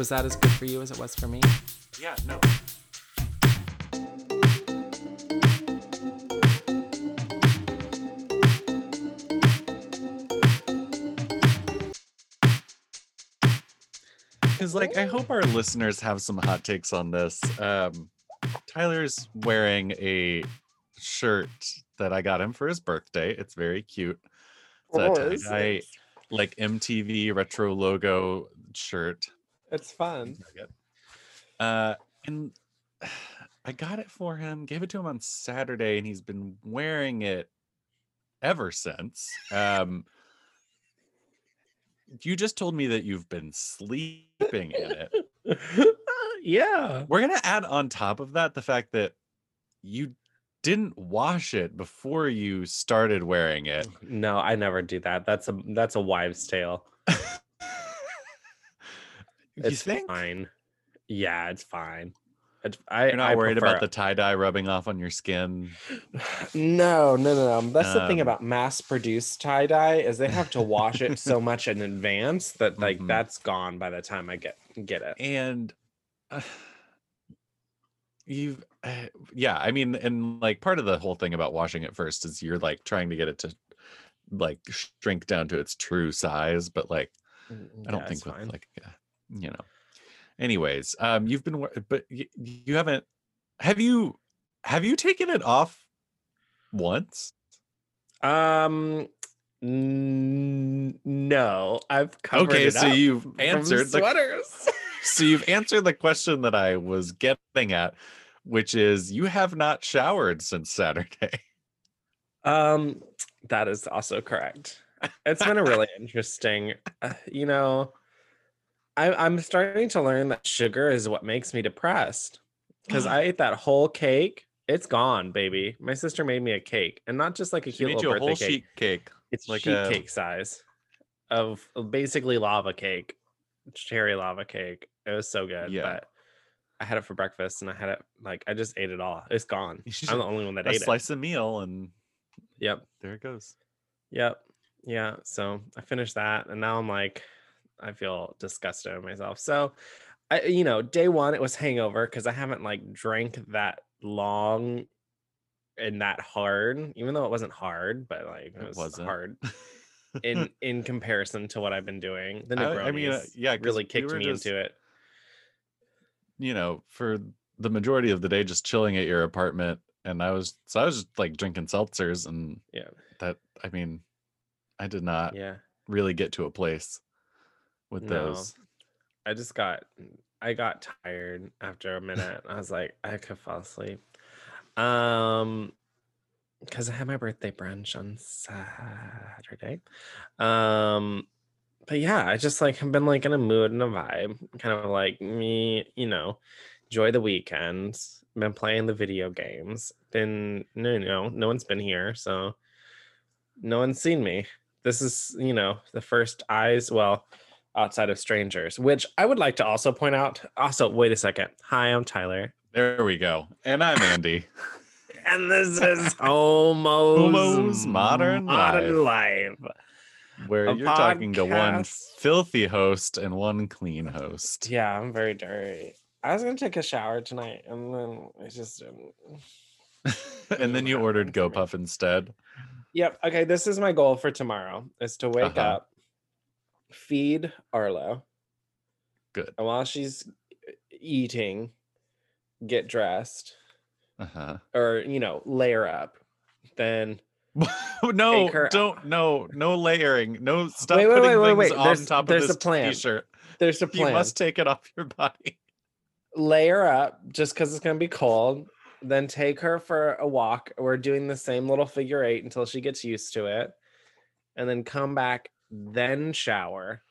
Was that as good for you as it was for me? Yeah, no. Because, like, I hope our listeners have some hot takes on this. Um, Tyler's wearing a shirt that I got him for his birthday. It's very cute. It's a Oh, is tie-dye, it? like MTV retro logo shirt. It's fun. Uh, and I got it for him, gave it to him on Saturday, and he's been wearing it ever since. Um, you just told me that you've been sleeping in it. yeah. We're gonna add on top of that the fact that you didn't wash it before you started wearing it. No, I never do that. That's a that's a wives' tale. You It's think fine. Yeah, it's fine. It's, I, you're not I worried about prefer- the tie dye rubbing off on your skin? No, no, no, no. That's the thing Um, about mass-produced tie dye is they have to wash it so much in advance that like Mhm. that's gone by the time I get get it. and uh, you've uh, yeah i mean and like part of the whole thing about washing it first is you're like trying to get it to like shrink down to its true size but like i don't Yeah, think it's with fine. like you know anyways um you've been but y- you haven't have you have you taken it off once Um, n- no, I've covered okay so you've answered the sweaters. so you've answered the question that I was getting at, which is you have not showered since Saturday. Um, that is also correct. It's been a really interesting, uh, you know, I, I'm starting to learn that sugar is what makes me depressed because ah. I ate that whole cake. It's gone, baby. My sister made me a cake, and not just like a She cute made little you a birthday whole cake. sheet cake. It's like sheet a- cake size of, of basically lava cake, cherry lava cake. It was so good. Yeah. But I had it for breakfast, and I had it like I just ate it all. It's gone. I'm the only one that A ate it. slice of meal, and Yep. there it goes. Yep. Yeah. So I finished that and now I'm like, I feel disgusted with myself. So I, you know, day one it was hangover because I haven't like drank that long and that hard, even though it wasn't hard, but like it, It was wasn't. hard in in comparison to what I've been doing. The I- Negronis I mean, uh, yeah, really kicked were me just- into it. you know, for the majority of the day, just chilling at your apartment, and I was so I was just like drinking seltzers, and Yeah. that I mean, I did not Yeah. really get to a place with No. those. I just got I got tired after a minute. I was like, I could fall asleep. Um because I had my birthday brunch on Saturday. Um but yeah, I just like have been like in a mood and a vibe. Kind of like me, you know, enjoy the weekend. Been playing the video games. Been no no, no one's been here, so no one's seen me. This is, you know, the first eyes, well, outside of strangers, which I would like to also point out. Also, wait a second. Hi, I'm Tyler. There we go. And I'm Andy. And this is Homo's, Homo's Modern Modern Life. where A you're talking to one filthy host and one clean host. Yeah, I'm very dirty. I was gonna take a shower tonight, and then I just didn't. and then you ordered. GoPuff instead. Yep. Okay, this is my goal for tomorrow: is to wake Uh-huh. up, feed Arlo, Good. and while she's eating, get dressed, Uh-huh. or you know, layer up. Then no, don't no, no layering. No stop Wait, wait, putting wait, wait, things on There's- top there's of a this plan. t-shirt. there's a plan. You must take it off your body. layer up just because it's gonna be cold. Then take her for a walk. We're doing the same little figure eight until she gets used to it, and then come back. Then shower,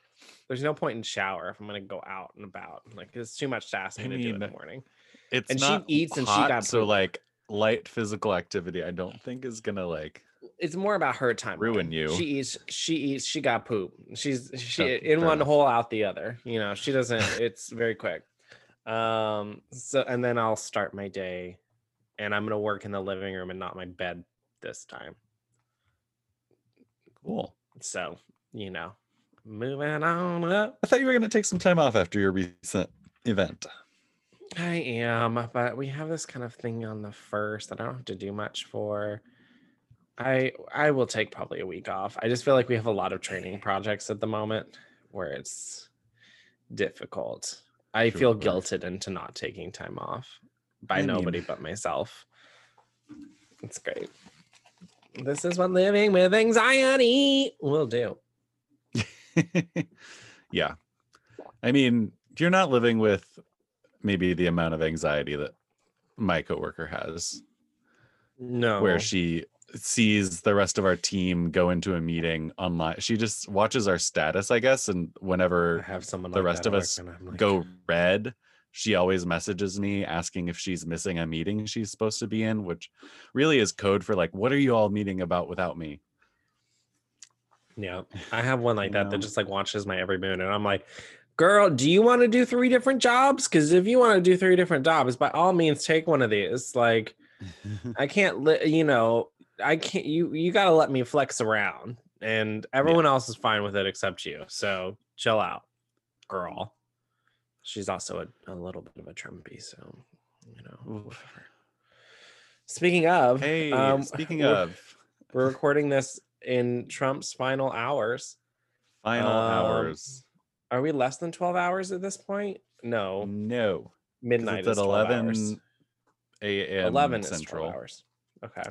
there's no point in shower if I'm gonna go out and about. Like it's too much to ask me I to do in the morning. It's And she eats and she got so poop. like light physical activity. I don't think is gonna like It's more about her time. Ruin you. She eats. She eats. She got poop. She's she in fair one hole out the other. You know she doesn't. It's very quick. Um. So and then I'll start my day, and I'm gonna work in the living room and not my bed this time. cool. So you know, moving on up. I thought you were gonna take some time off after your recent event. I am, but we have this kind of thing on the first that I don't have to do much for. I I will take probably a week off. I just feel like we have a lot of training projects at the moment where it's difficult. I feel Sure. guilted into not taking time off by I mean- nobody but myself. It's great. This is what living with anxiety will do. yeah. I mean, you're not living with maybe the amount of anxiety that my coworker has, No. where she sees the rest of our team go into a meeting online. She just watches our status, I guess, and I whenever have someone the like rest of us like, go red, she always messages me asking if she's missing a meeting she's supposed to be in, which really is code for like, what are you all meeting about without me? Yeah, I have one like that that just like watches my every moon, and I'm like, "Girl, do you want to do three different jobs? Because if you want to do three different jobs, by all means, take one of these. Like, I can't, li- you know, I can't. You you got to let me flex around, and everyone else is fine with it except you. So chill out, girl. She's also a, a little bit of a Trumpy, so you know. Whatever. Speaking of, hey, um, speaking we're- of we're recording this in Trump's final hours. final Um, hours, Are we less than 12 hours at this point? No, No. midnight is at 12 11 hours. a.m. 11 is 12 central. hours. Okay.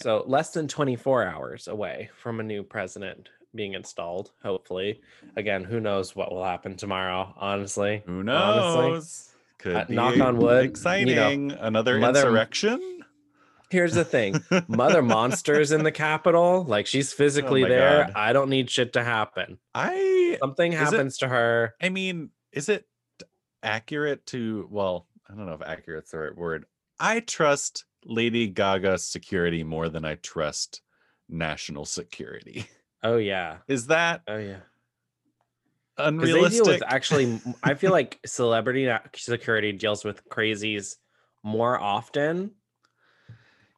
So less than 24 hours away from a new president being installed, hopefully. Again, who knows what will happen tomorrow, honestly. Who Honestly, knows? Could uh, knock on wood, you know, Exciting. Another Mother- insurrection. Here's the thing Mother Monster's in the Capitol. Like she's oh physically Oh there. God. I don't need shit to happen. I Something it- happens to her. I mean, is it accurate to well, I don't know if accurate's the right word. I trust Lady Gaga's security more than I trust national security. Oh, yeah. Is that Oh, yeah. unrealistic? they deal with actually i feel like celebrity security deals with crazies more often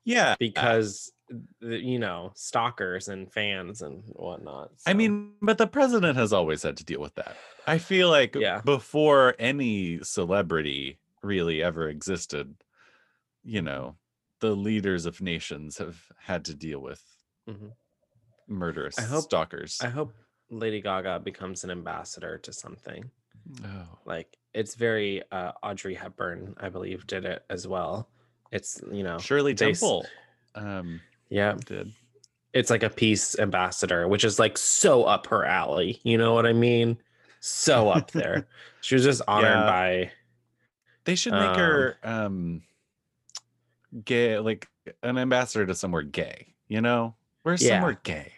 yeah. because the, you know stalkers and fans and whatnot I mean, but the president has always had to deal with that. I feel like Yeah. before any celebrity really ever existed, you know, the leaders of nations have had to deal with Mhm. murderous I hope- stalkers. i hope lady gaga becomes an ambassador to something oh, like it's very uh audrey hepburn i believe did it as well it's you know Shirley they Temple um, yeah did. it's like a peace ambassador which is like so up her alley you know what i mean so up there she was just honored Yeah. by They should make her um, gay, like an ambassador to somewhere gay. You know, where's Yeah. somewhere gay?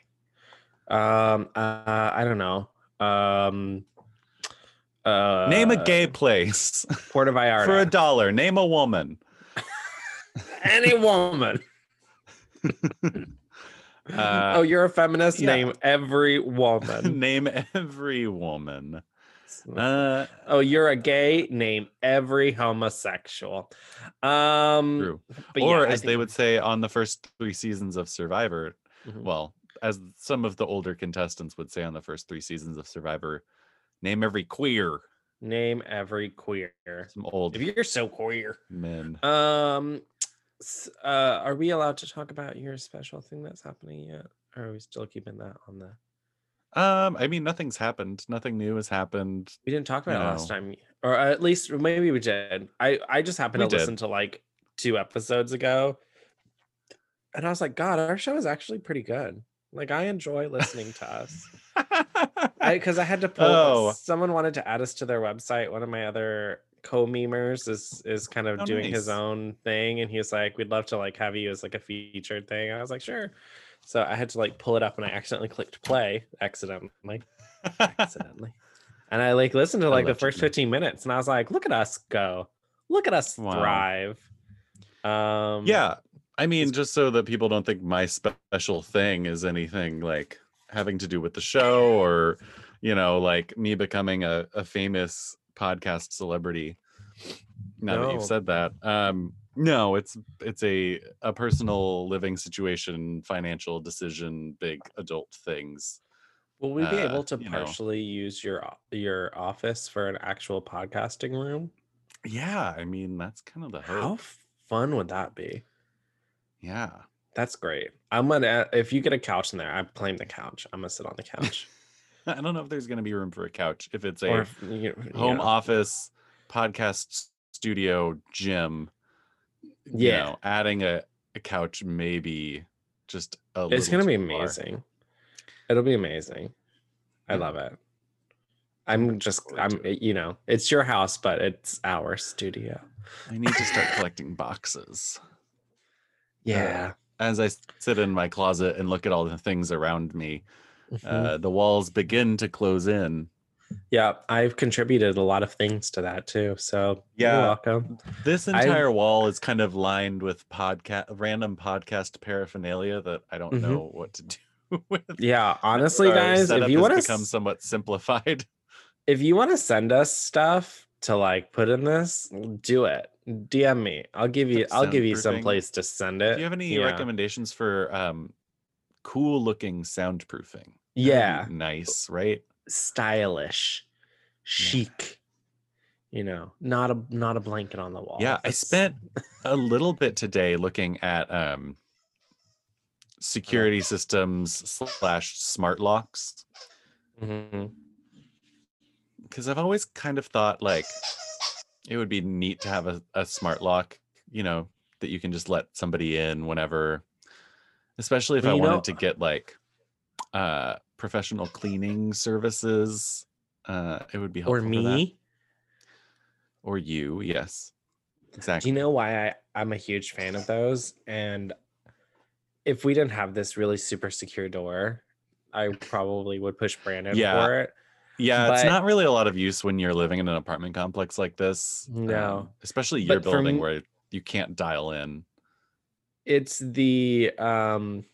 Um, uh, I don't know. Um, uh, Name a gay place Puerto Vallarta. for a dollar. Name a woman. Any woman. Uh, oh, you're a feminist. yeah. Name every woman. name every woman. Uh, oh, you're a gay. Name every homosexual. Um, true. or yeah, as they would say on the first three seasons of Survivor, Mhm. well, as some of the older contestants would say on the first three seasons of Survivor, name every queer. name every queer. Some old If you're so queer. men. Um, uh, are we allowed to talk about your special thing that's happening yet? Or are we still keeping that on the? Um, I mean, nothing's happened. Nothing new has happened. We didn't talk about it last time, or at least maybe we did. I I just happened We to did. listen to like two episodes ago, and I was like, God, our show is actually pretty good. Like I enjoy listening to us. I because I had to pull. Oh. Someone wanted to add us to their website. One of my other co-memers is is kind of Oh, doing his own thing, and he was like, "We'd love to like have you as like a featured thing." I was like, "Sure." So I had to like pull it up, and I accidentally clicked play accidentally. accidentally. And I like listened to like the first 15 minutes and I was like, look at us go. Look at us Wow. thrive. Um yeah i mean just so that people don't think my special thing is anything like having to do with the show or you know like me becoming a, a famous podcast celebrity now that you've said that um no it's it's a a personal living situation financial decision big adult things will we be uh, able to you know. partially use your your office for an actual podcasting room? yeah i mean that's kind of the hope How fun would that be? yeah That's great. I'm gonna if you get a couch in there, I claim the couch. I'm gonna sit on the couch. i don't know if there's going to be room for a couch if it's a or you, you home know, office podcast studio gym you Yeah. know, adding a, a couch maybe just a little bit. It's little gonna be far. amazing. It'll be amazing. I love it. I'm just I'm you know, it's your house, but it's our studio. i need to start collecting boxes uh, Yeah. as I sit in my closet and look at all the things around me Mhm. uh, the walls begin to close in yeah, I've contributed a lot of things to that too. So Yeah. welcome. this I- entire wall is kind of lined with podcast random podcast paraphernalia that i don't Mhm. know what to do with Yeah, honestly, Our guys, if you want to become somewhat simplified if you want to send us stuff to like put in this, do it. DM me. I'll give you. I'll give you some place to send it. Do you have any Yeah. recommendations for um cool looking soundproofing? Yeah, Nice, right? stylish, chic. You know, not a not a blanket on the wall. Yeah, I spent a little bit today looking at um security systems slash smart locks because I've always kind of thought like it would be neat to have a, a smart lock, you know, that you can just let somebody in whenever, especially if Well, I wanted know- to get like uh professional cleaning services. Uh it would be helpful or for that. me. or you, yes. Exactly. Do you know why I, I'm a huge fan of those? And if we didn't have this really super secure door, I probably would push Brandon Yeah. for it. Yeah, it's not really a lot of use when you're living in an apartment complex like this. No. um, especially your But building m- where you can't dial in. It's the um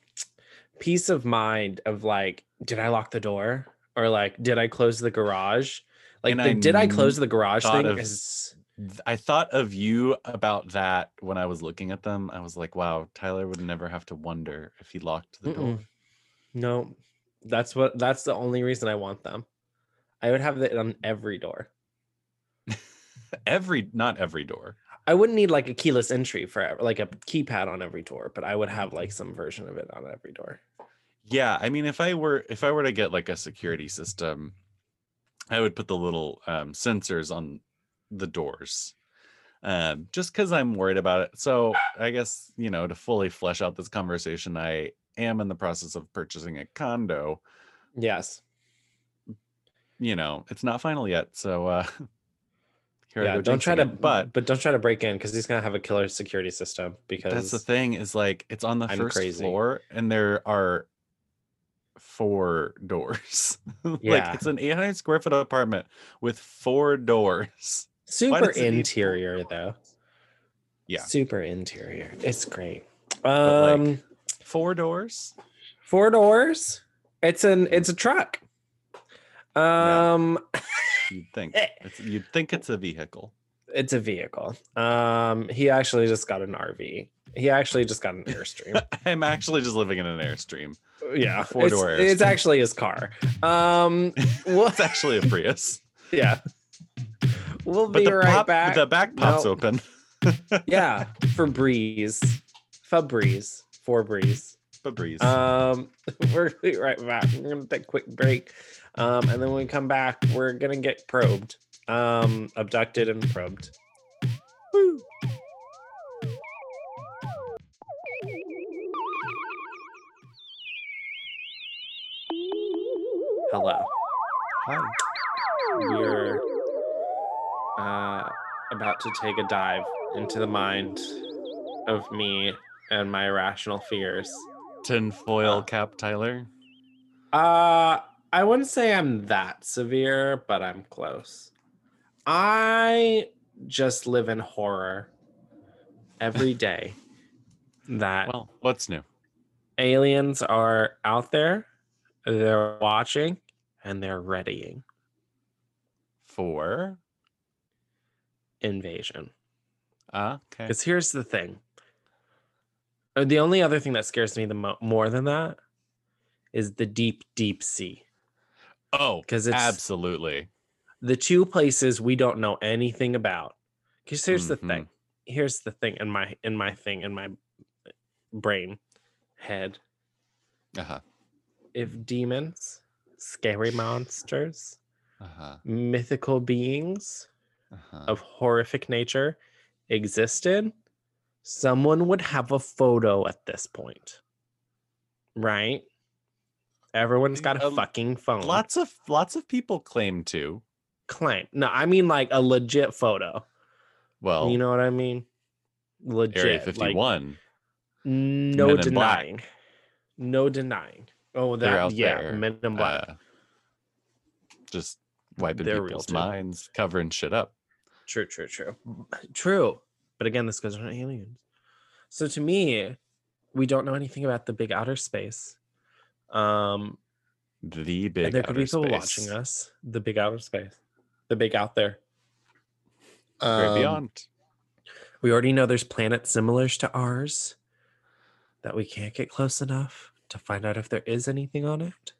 peace of mind of like, did I lock the door? Or like, did I close the garage? Like, the, I did I close the garage thing? of- is I thought of you about that when I was looking at them. I was like, wow, Tyler would never have to wonder if he locked the door. Mm-mm. no, that's what that's the only reason I want them. I would have it on every door. Every, not every door. I wouldn't need like a keyless entry for like a keypad on every door, but I would mm-hmm. have like some version of it on every door. Yeah, I mean, if I were if I were to get like a security system, I would put the little um, sensors on the doors, um, just because I'm worried about it. So I guess you know to fully flesh out this conversation, I am in the process of purchasing a condo. Yes. You know, it's not final yet, so uh, here I yeah. go. Don't try to it, but but don't try to break in because he's gonna have a killer security system because that's the thing is like it's on the I'm first crazy. floor and there are four doors like Yeah. it's an 800 square foot apartment with four doors super does it need interior though. Yeah. Super interior. It's great. like, Um four doors four doors. It's an it's a truck. Yeah. Um you'd think it's, you'd think it's a vehicle it's a vehicle. Um he actually just got an RV. He actually just got an Airstream. i'm actually just living in an airstream yeah. four-door it's, it's actually his car. Um well, it's actually a prius yeah. We'll but be right pop, back. the back pops No. open yeah, for breeze. Febreze. For breeze. but breeze Um, we're gonna be right back. We're gonna take a quick break. Um, and then when we come back, we're gonna get probed. Um, abducted and probed. Woo. Hello. Hi. We're uh, about to take a dive into the mind of me and my irrational fears. tinfoil Uh, cap tyler Uh I wouldn't say I'm that severe, but I'm close. I just live in horror every day that Well, what's new? aliens are out there, they're watching, and they're readying For invasion. uh, okay. Because here's the thing. Uh, The only other thing that scares me the mo- more than that is the deep, deep sea. Oh, 'cause it's- absolutely. The two places we don't know anything about. Because here's the Mhm. thing. Here's the thing in my in my thing in my brain head. Uh-huh. If demons, scary monsters, Uh-huh. mythical beings Uh-huh. of horrific nature existed, someone would have a photo at this point. Right? Everyone's got a Um, fucking phone. Lots of lots of people claim to. claim. No, I mean like a legit photo. Well, you know what I mean? Legit. Area like, 51. no Men in Black. denying. No denying. Oh, They're that out yeah, there, Men in Black. uh, just wiping They're people's minds, covering shit up. True, true, true. True. But again, this goes on aliens. So to me, we don't know anything about the big outer space. Um, The big and there could be people space. watching us. The big outer space. The big out there. Um, beyond. We already know there's planets similar to ours that we can't get close enough to find out if there is anything on it.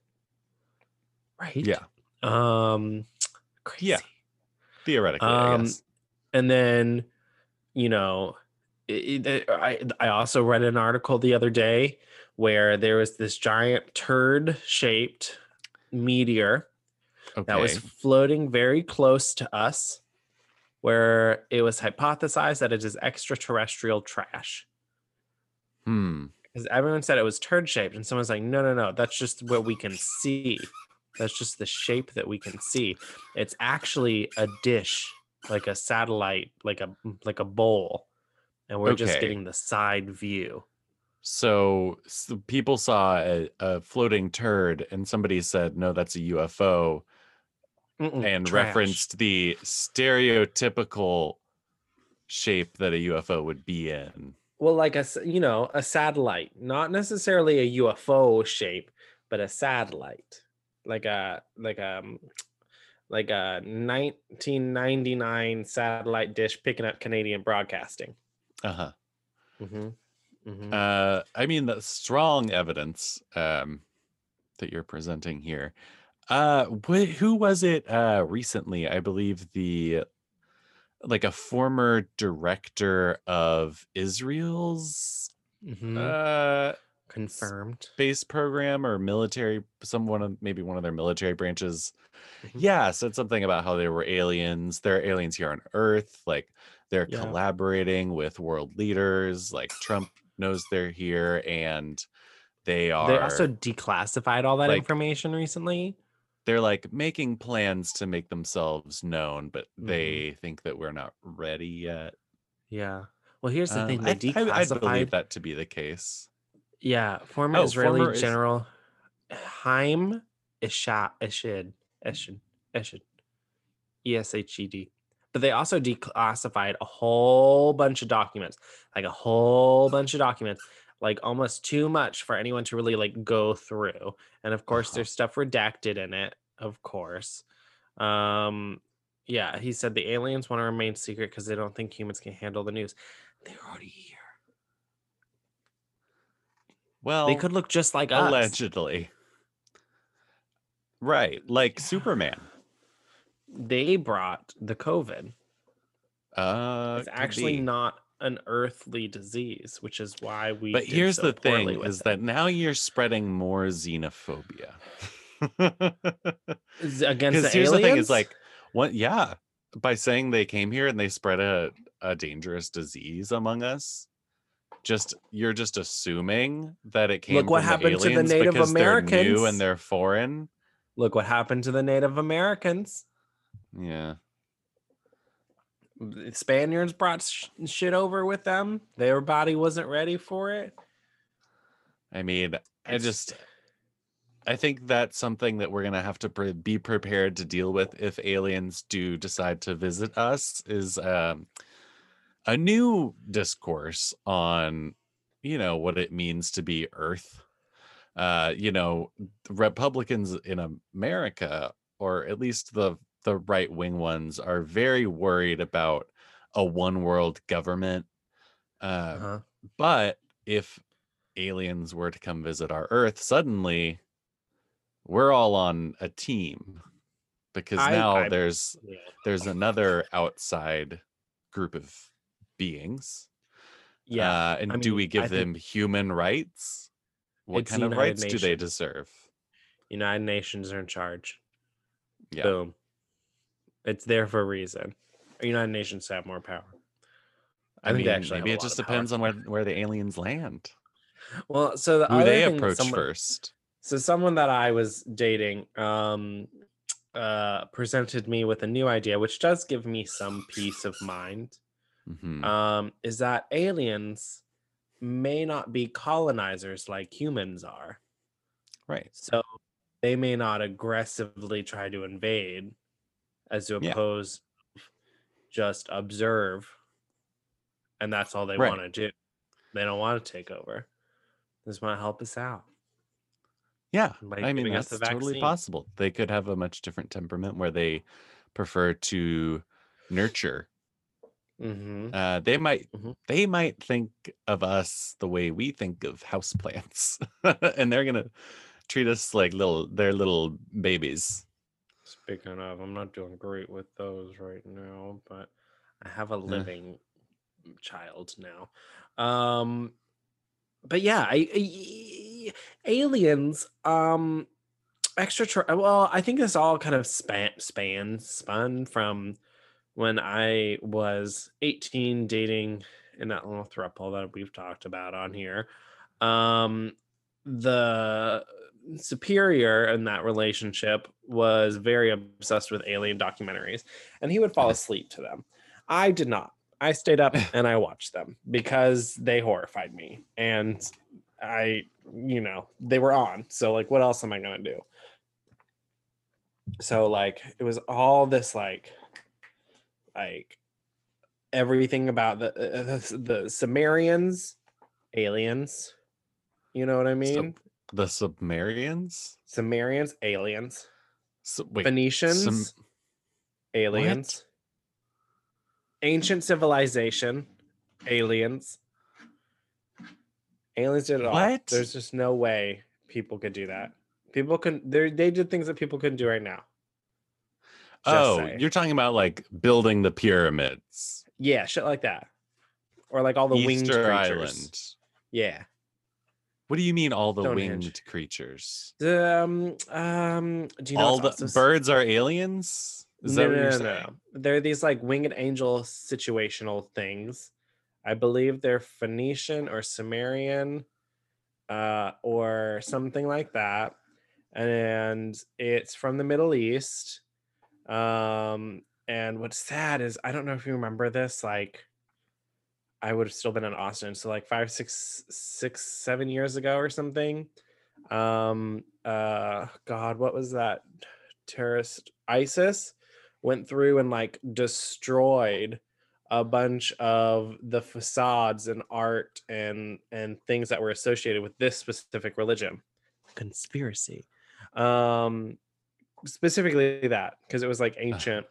Right? Yeah. Um crazy. Theoretically, I um, guess. and then you know it, it- I, I also read an article the other day where there was this giant turd shaped meteor Okay. that was floating very close to us where it was hypothesized that it is extraterrestrial trash hmm. Because everyone said it was turd shaped and someone's like no no no that's just what we can see that's just the shape that we can see it's actually a dish like a satellite like a like a bowl and we're just getting the side view So, s people saw a, a floating turd, and somebody said, "No, that's a UFO," Mm-mm, and trash. referenced the stereotypical shape that a UFO would be in. Well like a you know a satellite not necessarily a ufo shape but a satellite like a like a like a 1999 satellite dish picking up canadian broadcasting Uh huh. mm-hmm. Mm-hmm. Uh, I mean, the strong evidence um, that you're presenting here. Uh, wh- who was it uh, recently? I believe the like a former director of Israel's Mhm. uh, confirmed space program or military, some one of maybe one of their military branches. Mhm. Yeah, said something about how there were aliens. There are aliens here on Earth. Like they're Yeah. collaborating with world leaders. Like Trump knows they're here, and they are. they also declassified all that like- information recently they're like making plans to make themselves known, but Mhm. they think that we're not ready yet. yeah well here's the Um, thing they I, I, I believe that to be the case. yeah former Oh, israeli former Is- general haim Eshad, Eshid, Eshid, Eshid, E S H E D. But they also declassified a whole bunch of documents, like a whole bunch of documents, like almost too much for anyone to really like go through. And of course, Uh-huh. there's stuff redacted in it, of course. Um, yeah, he said the aliens want to remain secret because they don't think humans can handle the news. They're already here. Well, they could look just like us. allegedly. Right, like Superman. They brought the COVID. Uh, it's actually be. not an earthly disease, which is why we. But here's so the thing: is it. that now you're spreading more xenophobia. Against the here's the thing: aliens? is like, what? Yeah, by saying they came here and they spread a a dangerous disease among us. Just you're just assuming that it came. Look what from happened to the aliens Native because they're new and they're foreign. look what happened to the Native Americans. Yeah, The Spaniards brought sh- shit over with them. Their body wasn't ready for it. I mean, I just I think that's something that we're gonna have to pre- be prepared to deal with if aliens do decide to visit us. Is um, a new discourse on, you know, what it means to be Earth. Uh, you know, Republicans in America, or at least the the right wing ones, are very worried about a one world government. Uh, Uh-huh. but if aliens were to come visit our Earth, suddenly we're all on a team because I- now I- there's Yeah. there's another outside group of beings. Yeah. Uh, and I do mean, we give them human rights? What kind of United rights do they deserve? United Nations are in charge. Yeah. Boom. It's there for a reason. United Nations have more power. I, think mean, they actually maybe it just power. depends on where, where the aliens land. Well, so the Who other they approach someone- first. So someone that I was dating um uh presented me with a new idea which does give me some peace of mind. Mhm. Um is that aliens may not be colonizers like humans are. right. So they may not aggressively try to invade as to Yeah. oppose just observe and that's all they Right. want to do. They don't want to take over. This might help us out. Yeah. by I mean, that's totally possible. They could have a much different temperament where they prefer to nurture. Mm-hmm. Uh, they might Mhm. they might think of us the way we think of houseplants, and they're gonna treat us like little they're little babies. Speaking of, I'm not doing great with those right now, but I have a Yeah. living child now. Um, but yeah, I, I- aliens, um, extra. Well, I think this all kind of span span spun from when I was 18, dating in that little throuple that we've talked about on here. Um, the superior in that relationship was very obsessed with alien documentaries and he would fall asleep to them. I did not. I stayed up and I watched them because they horrified me and I, you know, they were on. So like what else am I going to do? So like it was all this like like everything about the uh, the, the Sumerians, aliens. You know what I mean? The Sumerians. Sumerians, aliens. So, wait, Phoenicians, aliens. Ancient civilization, aliens. Aliens did it all. What? There's just no way people could do that. People can they they did things that people couldn't do right now. Just oh, saying. you're talking about like building the pyramids, yeah, shit like that. Or like all the winged Easter creatures. Island. Yeah. What do you mean all the Stonehenge. winged creatures? Um um do you know all the also- birds are aliens? Is that no, what no, you're no, saying? no. They're these like winged angel situational things. I believe they're Phoenician or Sumerian, uh, or something like that. And it's from the Middle East. Um, and what's sad is I don't know if you remember this, like I would have still been in Austin. So like five, six, six, seven years ago or something. Um, uh God, what was that? Terrorist ISIS went through and like destroyed a bunch of the facades and art and and things that were associated with this specific religion conspiracy um specifically that because it was like ancient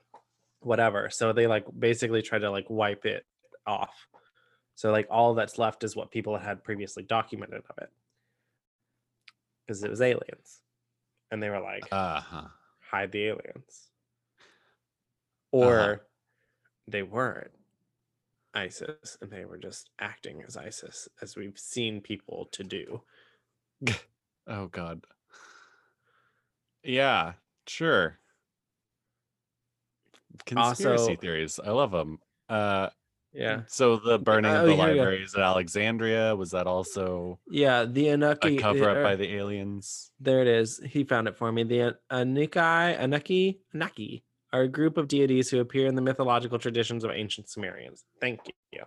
whatever so they like basically tried to like wipe it off so like all that's left is what people had previously documented of it because it was aliens and they were like Uh-huh. hide the aliens. Or they weren't ISIS and they were just acting as ISIS, as we've seen people to do. Oh god. Yeah, sure. Conspiracy Also- theories. I love them. Uh Yeah. so the burning oh, of the go. libraries at Alexandria was that also Yeah. The a cover up uh, by the aliens? There it is. He found it for me. The Anukai, Anuki, Anuki are a group of deities who appear in the mythological traditions of ancient Sumerians. Thank you.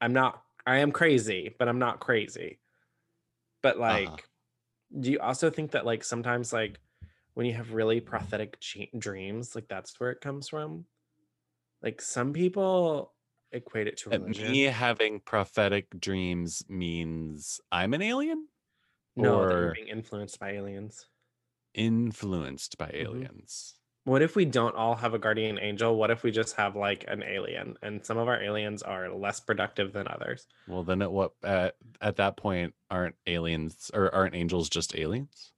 I'm not, I am crazy, but I'm not crazy. But like, Do you also think that like sometimes like when you have really prophetic dreams, like that's where it comes from? Like some people equate it to religion. me having prophetic dreams means I'm an alien no, that you're being influenced by aliens. influenced by Mhm. aliens. What if we don't all have a guardian angel? What if we just have like an alien and some of our aliens are less productive than others? Well, then at what at, at that point aren't aliens or aren't angels just aliens?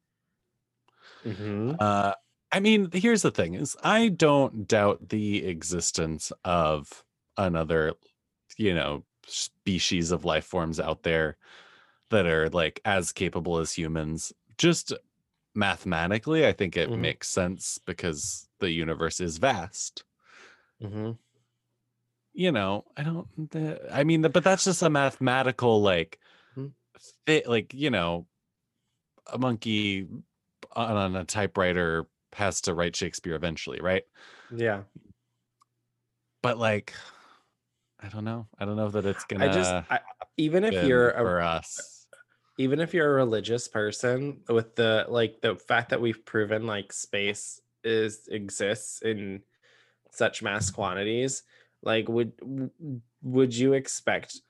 Mm-hmm. Uh, I mean, here's the thing: is I don't doubt the existence of another, you know, species of life forms out there that are like as capable as humans. Just mathematically, I think it Mhm. makes sense because the universe is vast. Mm-hmm. You know, I don't. the- I mean, but that's just a mathematical like, Mhm. fit. Like you know, a monkey on, on a typewriter has to write Shakespeare eventually, right? Yeah. But like, I don't know. I don't know that it's gonna I just I, even if you're a for us. even if you're a religious person with the like the fact that we've proven like space is exists in such mass quantities like would would you expect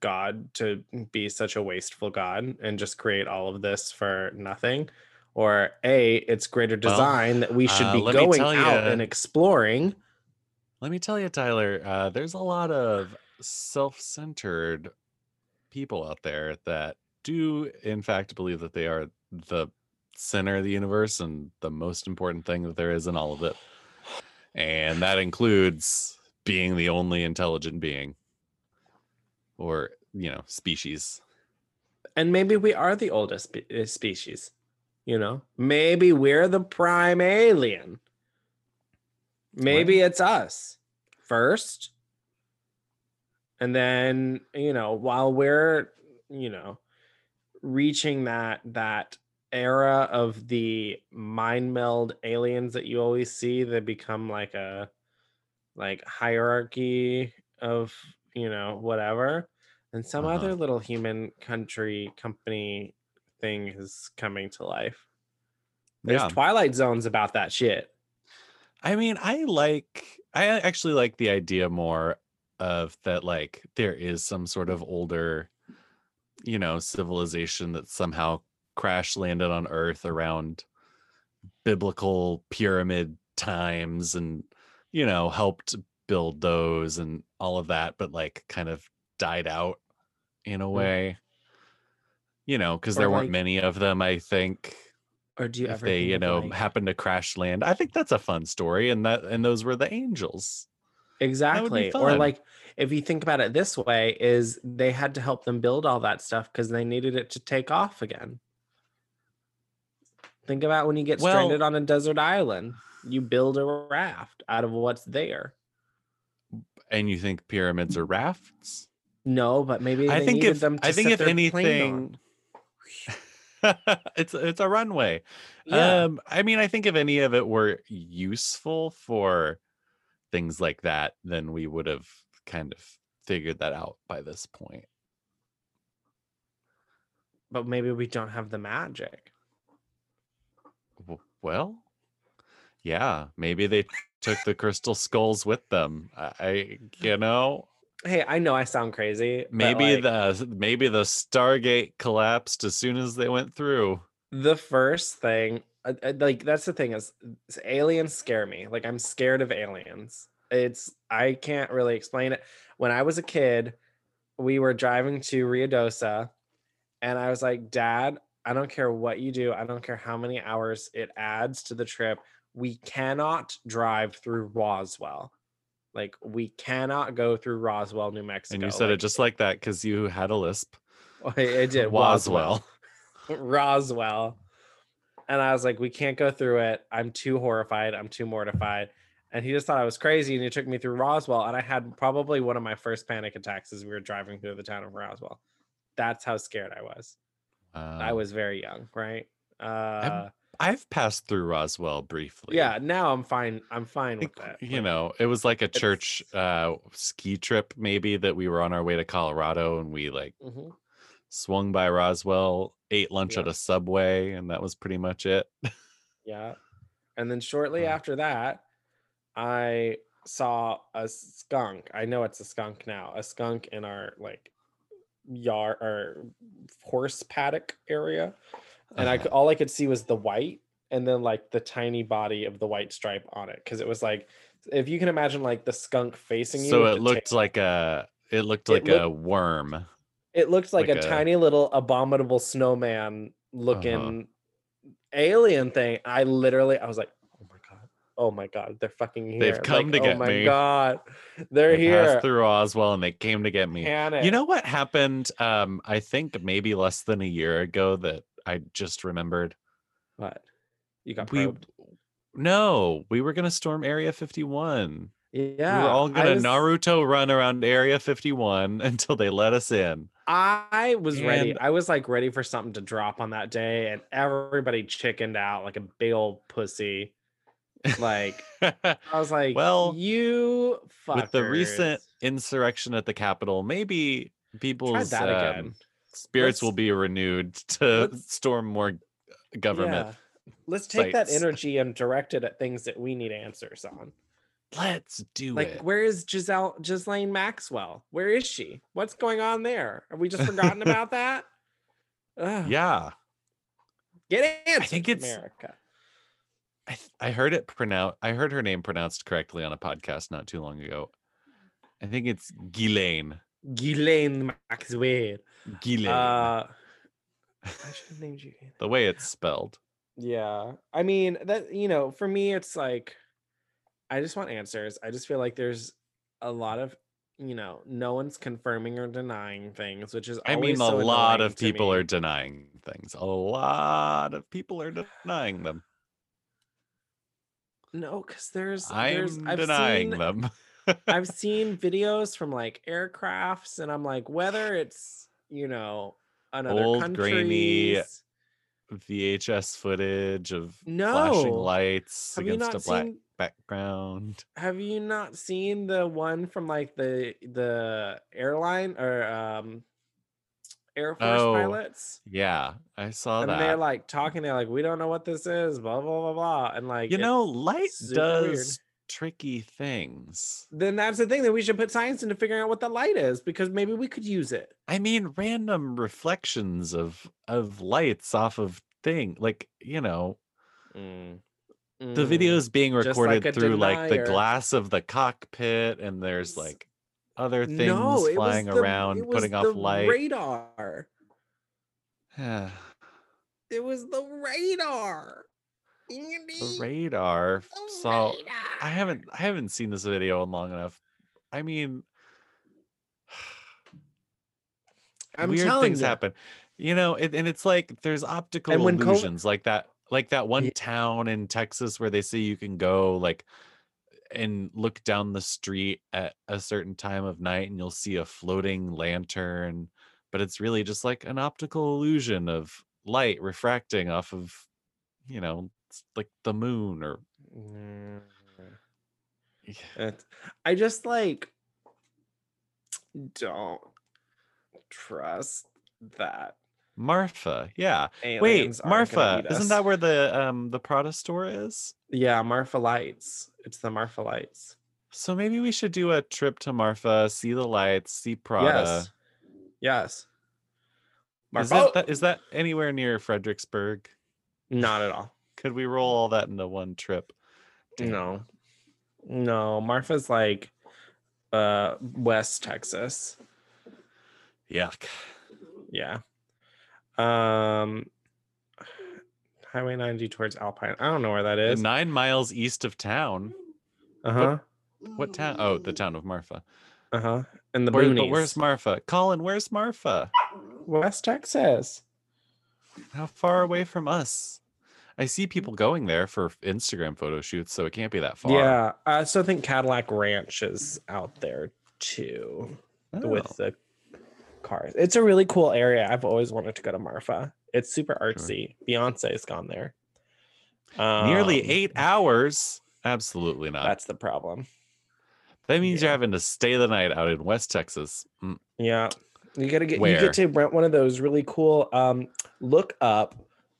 god to be such a wasteful god and just create all of this for nothing or a it's greater Well, design that we should uh, be going out ya- and exploring Let me tell you, Tyler. Uh, there's a lot of self-centered people out there that do, in fact, believe that they are the center of the universe and the most important thing that there is in all of it, and that includes being the only intelligent being, or you know, species. and maybe we are the oldest spe- uh, species you know maybe we're the prime alien maybe it's us first and then you know while we're you know reaching that that era of the mind meld aliens that you always see that become like a like hierarchy of you know whatever and some Uh-huh. other little human country company thing is coming to life there's Yeah. twilight zones about that shit I mean, I like I actually like the idea more of that like there is some sort of older you know, civilization that somehow crash landed on earth around biblical pyramid times and you know, helped build those and all of that but like kind of died out in a mm. way. You know, Or, there weren't many of them, I think or do you if ever they you know like- happen to crash land i think that's a fun story and that and those were the angels Exactly. Or like if you think about it this way is they had to help them build all that stuff because they needed it to take off again. Think about when you get Well- stranded on a desert island, you build a raft out of what's there. and you think pyramids are rafts No, but maybe i think if them to i think if their plane on. anything it's it's a runway Yeah. um i mean i think if any of it were useful for things like that then we would have kind of figured that out by this point but maybe we don't have the magic. Well yeah maybe they took the crystal skulls with them i, I you know Hey, I know I sound crazy. maybe like, the maybe the stargate collapsed as soon as they went through. The first thing uh, uh, like that's the thing is is aliens scare me like i'm scared of aliens. It's i can't really explain it. When i was a kid we were driving to Ruidoso and i was like dad i don't care what you do i don't care how many hours it adds to the trip we cannot drive through roswell like we cannot go through roswell new mexico and you said it just like that because you had a lisp it did Roswell. Roswell. And I was like, we can't go through it. I'm too horrified. I'm too mortified. And he just thought I was crazy. And he took me through Roswell. And I had probably one of my first panic attacks as we were driving through the town of Roswell. That's how scared I was. I Uh, was very young, right? Uh, I've passed through Roswell briefly. yeah, now I'm fine. I'm fine with that. you know, it was like a church uh ski trip maybe that we were on our way to Colorado and we like mhm. swung by Roswell, ate lunch at a Subway, and that was pretty much it. Yeah. And then shortly Uh. after that, I saw a skunk. I know it's a skunk now. A skunk in our like yard or horse paddock area. And I Uh-huh. all I could see was the white and then like the tiny body of the white stripe on it cuz it was like if you can imagine like the skunk facing you so it looked tail- like a it looked It like a worm. it looked like, like a, a- tiny little abominable snowman looking alien thing. I literally, I was like, oh my god, oh my god, they're fucking here. They've come like, to oh get me. Oh my god, they're They here. through Roswell and they came to get me. Panic. You know what happened? Um, I think maybe less than a year ago that I just remembered. what? You got we probed. no, we were gonna storm Area 51. Yeah, we were all gonna was- Naruto run around Area 51 until they let us in. I was ready. I was like ready for something to drop on that day, and everybody chickened out like a big old pussy. Like I was like, Well, you fuckers. With the recent insurrection at the Capitol, maybe people's that um, again. Spirits will Let's- be renewed to storm more government. Yeah. Let's take that energy and direct it at things that we need answers on. Let's do Like, it. Like, where is Giselle Ghislaine Maxwell? Where is she? What's going on there? Have we just forgotten about that? Ugh, Yeah, get answers, I think it's- America. I, th- I heard it pronounced. I heard her name pronounced correctly on a podcast not too long ago. I think it's Ghislaine. Ghislaine Maxwell. Ghislaine. Uh, I should have named you. the way it's spelled. Yeah. I mean, that, you know, for me, it's like, I just want answers. I just feel like there's a lot of, you know, no one's confirming or denying things, which is I mean, a so lot of people me. are denying things. A lot of people are denying them. No, because there's, I'm there's I've denying seen, them. I've seen videos from like aircrafts, and I'm like, whether it's you know another Old, grainy VHS footage of flashing lights Have against a black seen? background. Have you not seen the one from like the the airline or um Air Force Oh, pilots? Yeah, I saw And that. And they're like talking, they're like, we don't know what this is, blah blah blah blah. And like you know, light does. Tricky things. then that's the thing that we should put science into figuring out what the light is because maybe we could use it. I mean, random reflections of of lights off of thing, like you know, the Mm. videos being recorded like through like the glass of the cockpit, and there's like other things no, flying the- around, putting off light. Radar. the It was the radar. Andy, radar. the So I haven't I haven't seen this video in long enough. I mean, I'm weird things you. happen you know it, and it's like there's optical And when COVID illusions like that like that one Ye- town in texas where they say you can go like and look down the street at a certain time of night and you'll see a floating lantern but it's really just like an optical illusion of light refracting off of you know like the moon or Mm. It's- I just like don't trust that. marfa yeah wait aliens aren't marfa isn't that where the um the prada store is Yeah, Marfa Lights. It's the Marfa Lights. So maybe we should do a trip to Marfa, see the lights, see Prada. Yes. Yes. Is Marfa. that, that is that anywhere near Fredericksburg? Not at all. Could we roll all that into one trip? Damn. No. No, Marfa's like uh West Texas. Yuck. Yeah. Um Highway 90 towards Alpine. I don't know where that is. Nine miles east of town. Uh-huh. What town? Oh, the town of Marfa. Uh-huh. And the Where, but where's Marfa? Colin, where's Marfa? West Texas. How far away from us? I see people going there for Instagram photo shoots, so it can't be that far. Yeah. I still think Cadillac Ranch is out there too. with Oh, the cars. It's a really cool area. I've always wanted to go to Marfa. It's super artsy. Beyonce's gone there. nearly Um, eight hours. Absolutely not. That's the problem. that means you're having to stay the night out in West Texas. Mm, Yeah. You gotta get Where? you get to rent one of those really cool. Um, look up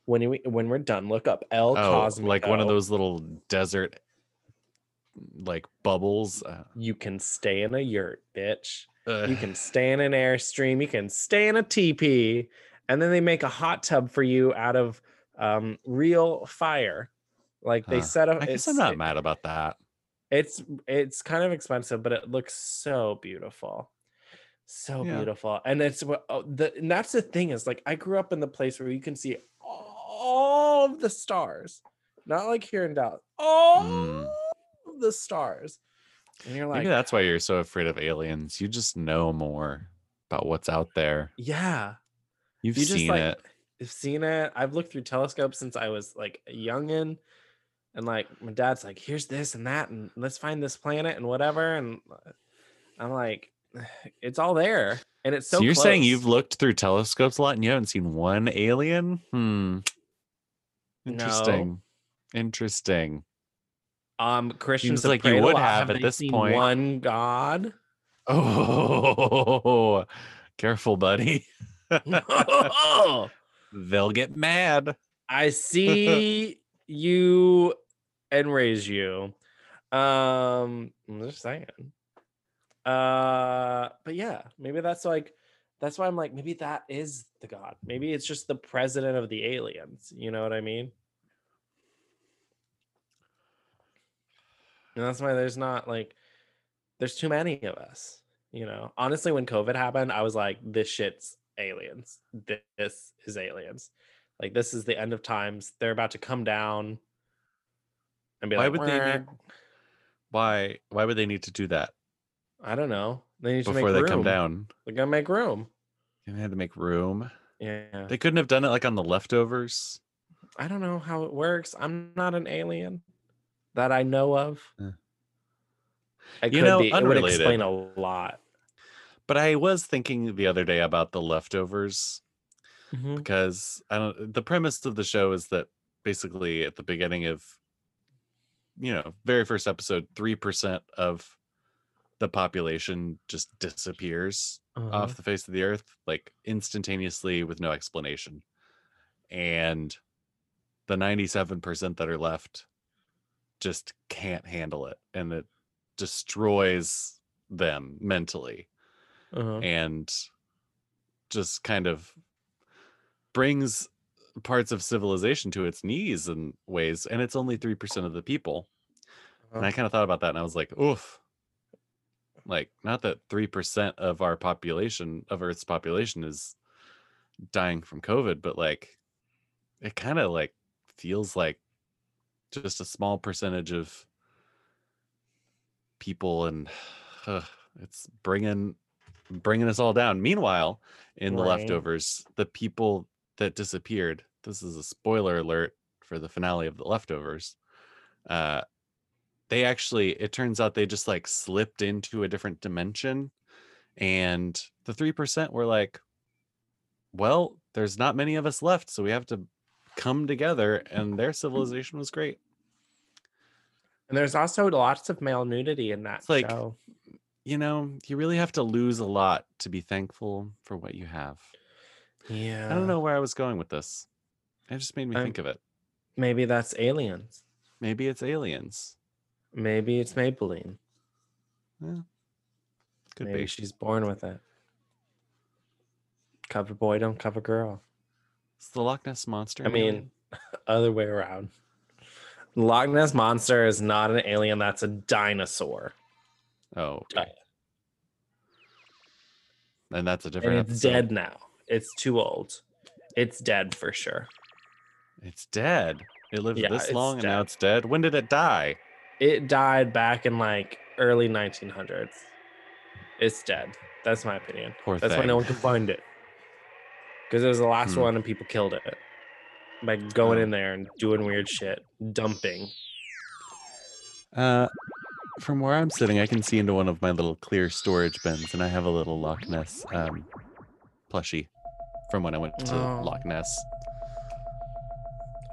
when you when we're done. Look up El Oh, Cosmico. like one of those little desert like bubbles. Uh, You can stay in a yurt, bitch. You can stay in an airstream. You can stay in a teepee, and then they make a hot tub for you out of um, real fire. Like they Huh. set up. I guess I'm not mad about that. It's it's kind of expensive, but it looks so beautiful, so Yeah. beautiful. And it's what oh, the and that's the thing is like I grew up in the place where you can see all of the stars, not like here in Dallas, all Mm. the stars. And you're like, Maybe that's why you're so afraid of aliens. You just know more about what's out there. yeah, You've you just seen like it. I've seen it. I've looked through telescopes since I was like a youngin. And like my dad's like, here's this and that, and let's find this planet and whatever. And uh, I'm like, it's all there. And it's so, So, you're saying you've looked through telescopes a lot and you haven't seen one alien? Hmm. No. Interesting. Interesting. um Christians Seems like you would have at this seen point. One God. Oh, careful, buddy. I They'll get mad. I see you and raise you. Um, I'm just saying. Uh, but yeah, maybe that's like that's why I'm like, maybe that is the god. Maybe it's just the president of the aliens. You know what I mean? And that's why there's not like there's too many of us. You know, honestly, when COVID happened, I was like, this shit's aliens. This is aliens. Like this is the end of times. They're about to come down and be Why like, would they need- Why? Why would they need to do that I don't know. They need to before they come down? They're gonna make room. They had to make room. Yeah. They couldn't have done it like on the leftovers. I don't know how it works. I'm not an alien that I know of. Yeah. It You could know, be. It would unrelated. explain a lot. But I was thinking the other day about the leftovers Mhm. because I don't. The premise of the show is that basically at the beginning of, you know, very first episode, three percent of the population just disappears Uh-huh. off the face of the earth, like instantaneously with no explanation, and the ninety-seven percent that are left just can't handle it, and it destroys them mentally Uh-huh. and just kind of brings parts of civilization to its knees in ways and it's only 3% of the people and i Uh-huh. kind of thought about that and i was like oof like not that 3% of our population of earth's population is dying from covid but like it kind of like feels like just a small percentage of people and uh, it's bringing bringing us all down. Meanwhile in the leftovers the people that disappeared this is a spoiler alert for the finale of the leftovers uh they actually it turns out they just like slipped into a different dimension and the 3% were like well there's not many of us left so we have to come together and their mm-hmm. civilization was great And there's also lots of male nudity in that It's like- show. you know you really have to lose a lot to be thankful for what you have Yeah. i don't know where i was going with this it just made me I'm- think of it Maybe that's aliens. maybe it's aliens Maybe it's Maybelline. Yeah. Could Maybe be she's born with it. Cover boy, don't cover girl. It's the loch ness monster I mean, other way around. Loch Ness monster is not an alien. That's a dinosaur, oh okay. and that's a different and it's episode. dead now. It's too old. It's dead for sure. it's dead it lived Yeah, this long and now it's dead when did it die It died back in like early 1900s. It's dead. That's my opinion. poor That's thing why no one can find it. Because it was the last Hmm. one and people killed it by going Oh. in there and doing weird shit, dumping. Uh, from where I'm sitting, I can see into one of my little clear storage bins, and I have a little Loch Ness um, plushie from when I went to Oh. Loch Ness.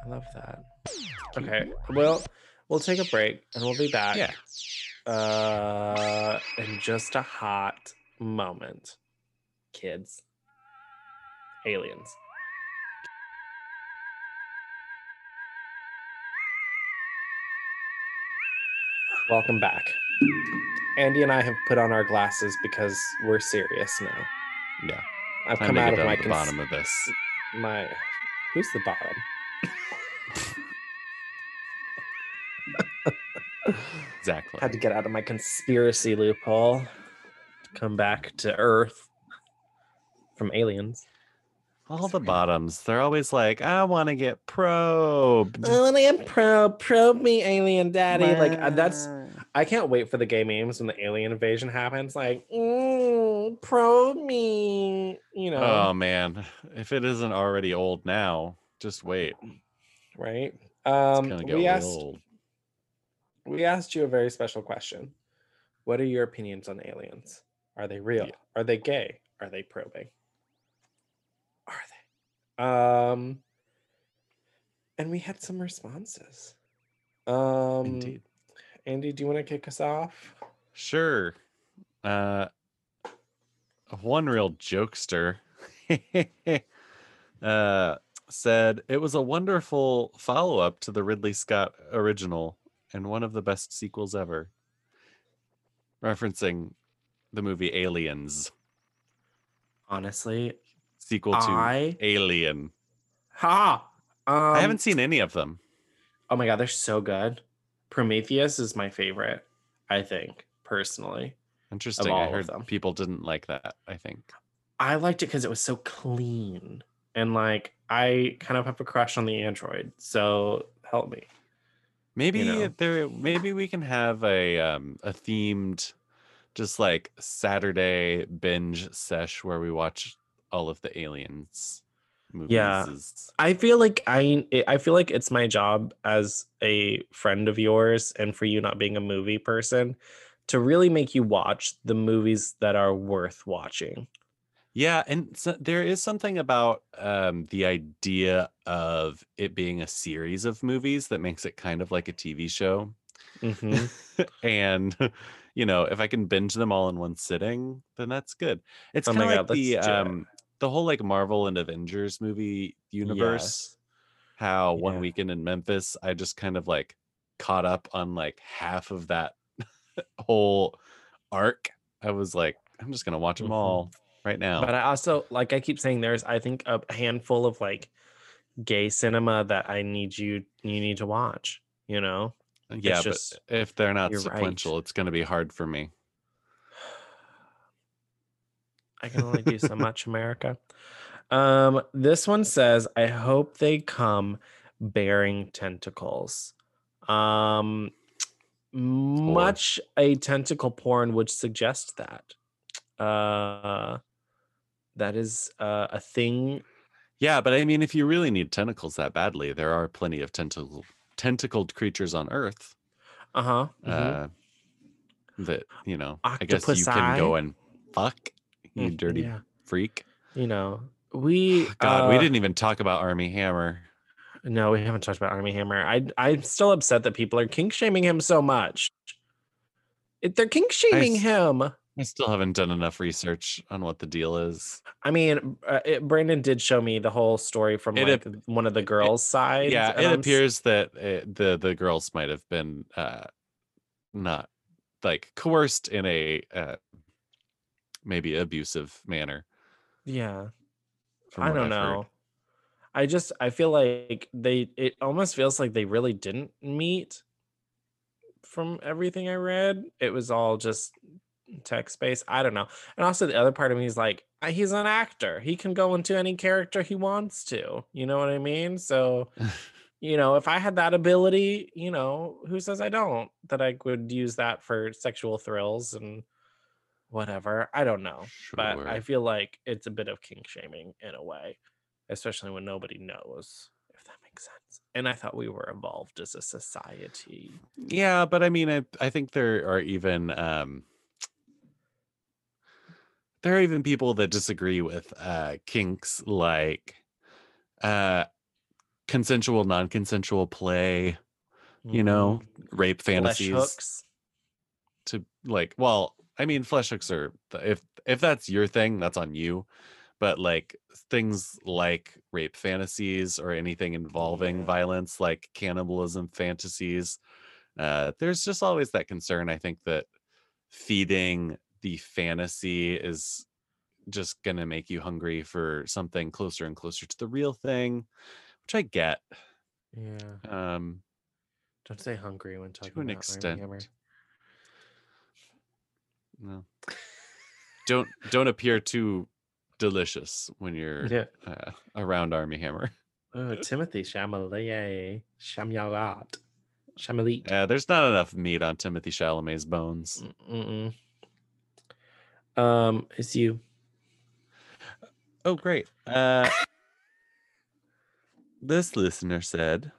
I love that. Okay, well, we'll take a break and we'll be back. Yeah. Uh, in just a hot moment. kids. Aliens. Welcome back. Andy and I have put on our glasses because we're serious now. Yeah. I've Time come out of my cons- bottom of this. my who's the bottom? Exactly. Had to get out of my conspiracy loophole to come back to Earth from aliens. All the bottoms, they're always like, I want to get probed. I want to get probe, probe me, alien daddy. Like uh, that's I can't wait for the gay memes when the alien invasion happens. Like, mm, probe me, you know, Oh man, if it isn't already old now, just wait. right? It's Um, gonna get we asked old. we asked you a very special question. What are your opinions on aliens? Are they real? Yeah. Are they gay? Are they probing? Are they? Um, and we had some responses. Um, Indeed. Andy, do you want to kick us off? Sure. Uh, one real jokester uh, said it was a wonderful follow up to the Ridley Scott original and one of the best sequels ever. Referencing the movie Aliens, Honestly, sequel to I Alien. ha. Um, I haven't seen any of them. Oh my god, they're so good. Prometheus is my favorite. I think personally, Interesting. I heard them. people didn't like that. I think. I liked it because it was so clean and like I kind of have a crush on the android. So help me. Maybe know. there maybe we can have a um a themed just like Saturday binge sesh where we watch all of the aliens movies. Yeah. is- I feel like I I feel like it's my job as a friend of yours and for you not being a movie person to really make you watch the movies that are worth watching. Yeah, and so there is something about um the idea of it being a series of movies that makes it kind of like a TV show. Mhm. and you know, if I can binge them all in one sitting, then that's good. It's Oh kind of God, like the do it. um the whole like Marvel and Avengers movie universe. Yes. How one Yeah. weekend in Memphis, I just kind of like caught up on like half of that whole arc. I was like, I'm just gonna watch them Mhm. all right now. But I also like I keep saying there's I think a handful of like gay cinema that I need you you need to watch, you know? yeah, just- but if they're not you're right. sequential, it's gonna be hard for me. I can only do so much, America. Um, this one says, I hope they come bearing tentacles. Um, much a tentacle porn would suggest that. Uh, that is uh, a thing. Yeah, but I mean, if you really need tentacles that badly, there are plenty of tentacle tentacled creatures on Earth. Uh huh. Uh, that you know, I guess you can go and fuck you, dirty Mm, Yeah. freak. You know, we. God, we uh, didn't even talk about Armie Hammer. No, we haven't talked about Armie Hammer. I I'm still upset that people are kink shaming him so much. If they're kink shaming him. I still haven't done enough research on what the deal is. I mean, uh, it, Brandon did show me the whole story from It like one of the girls' side. yeah, it I'm appears that uh the the girls might have been uh, not like coerced in a uh, maybe abusive manner. Yeah, I don't I've heard. know. I just I feel like they. It almost feels like they really didn't meet. From everything I read, it was all just text based. I don't know. And also the other part of me is like, he's an actor. He can go into any character he wants to. You know what I mean? So, you know, if I had that ability, you know, who says I don't? That I would use that for sexual thrills and whatever. I don't know. But I feel like it's a bit of kink shaming in a way, especially when nobody knows, if that makes sense. And I thought we were evolved as a society. Yeah, but I mean, I I think there are even um, there are even people that disagree with uh, kinks like uh, consensual, non-consensual play. You know, rape Mhm. Flesh fantasies hooks. to like. Well, I mean, flesh hooks are if if that's your thing, that's on you. But like things like rape fantasies or anything involving Yeah. violence, like cannibalism fantasies, uh, there's just always that concern. I think that feeding the fantasy is just gonna make you hungry for something closer and closer to the real thing, which I get. Yeah. Um, Don't say hungry when talking to an about extent. Hammer. No. don't don't appear too delicious when you're Yeah. uh, around Armie Hammer. Oh, Timothy Chalamet. Chalamet. Chalamet. Yeah, there's not enough meat on Timothy Chalamet's bones. Mm-mm. Um, it's you. Oh, great. Uh, this listener said,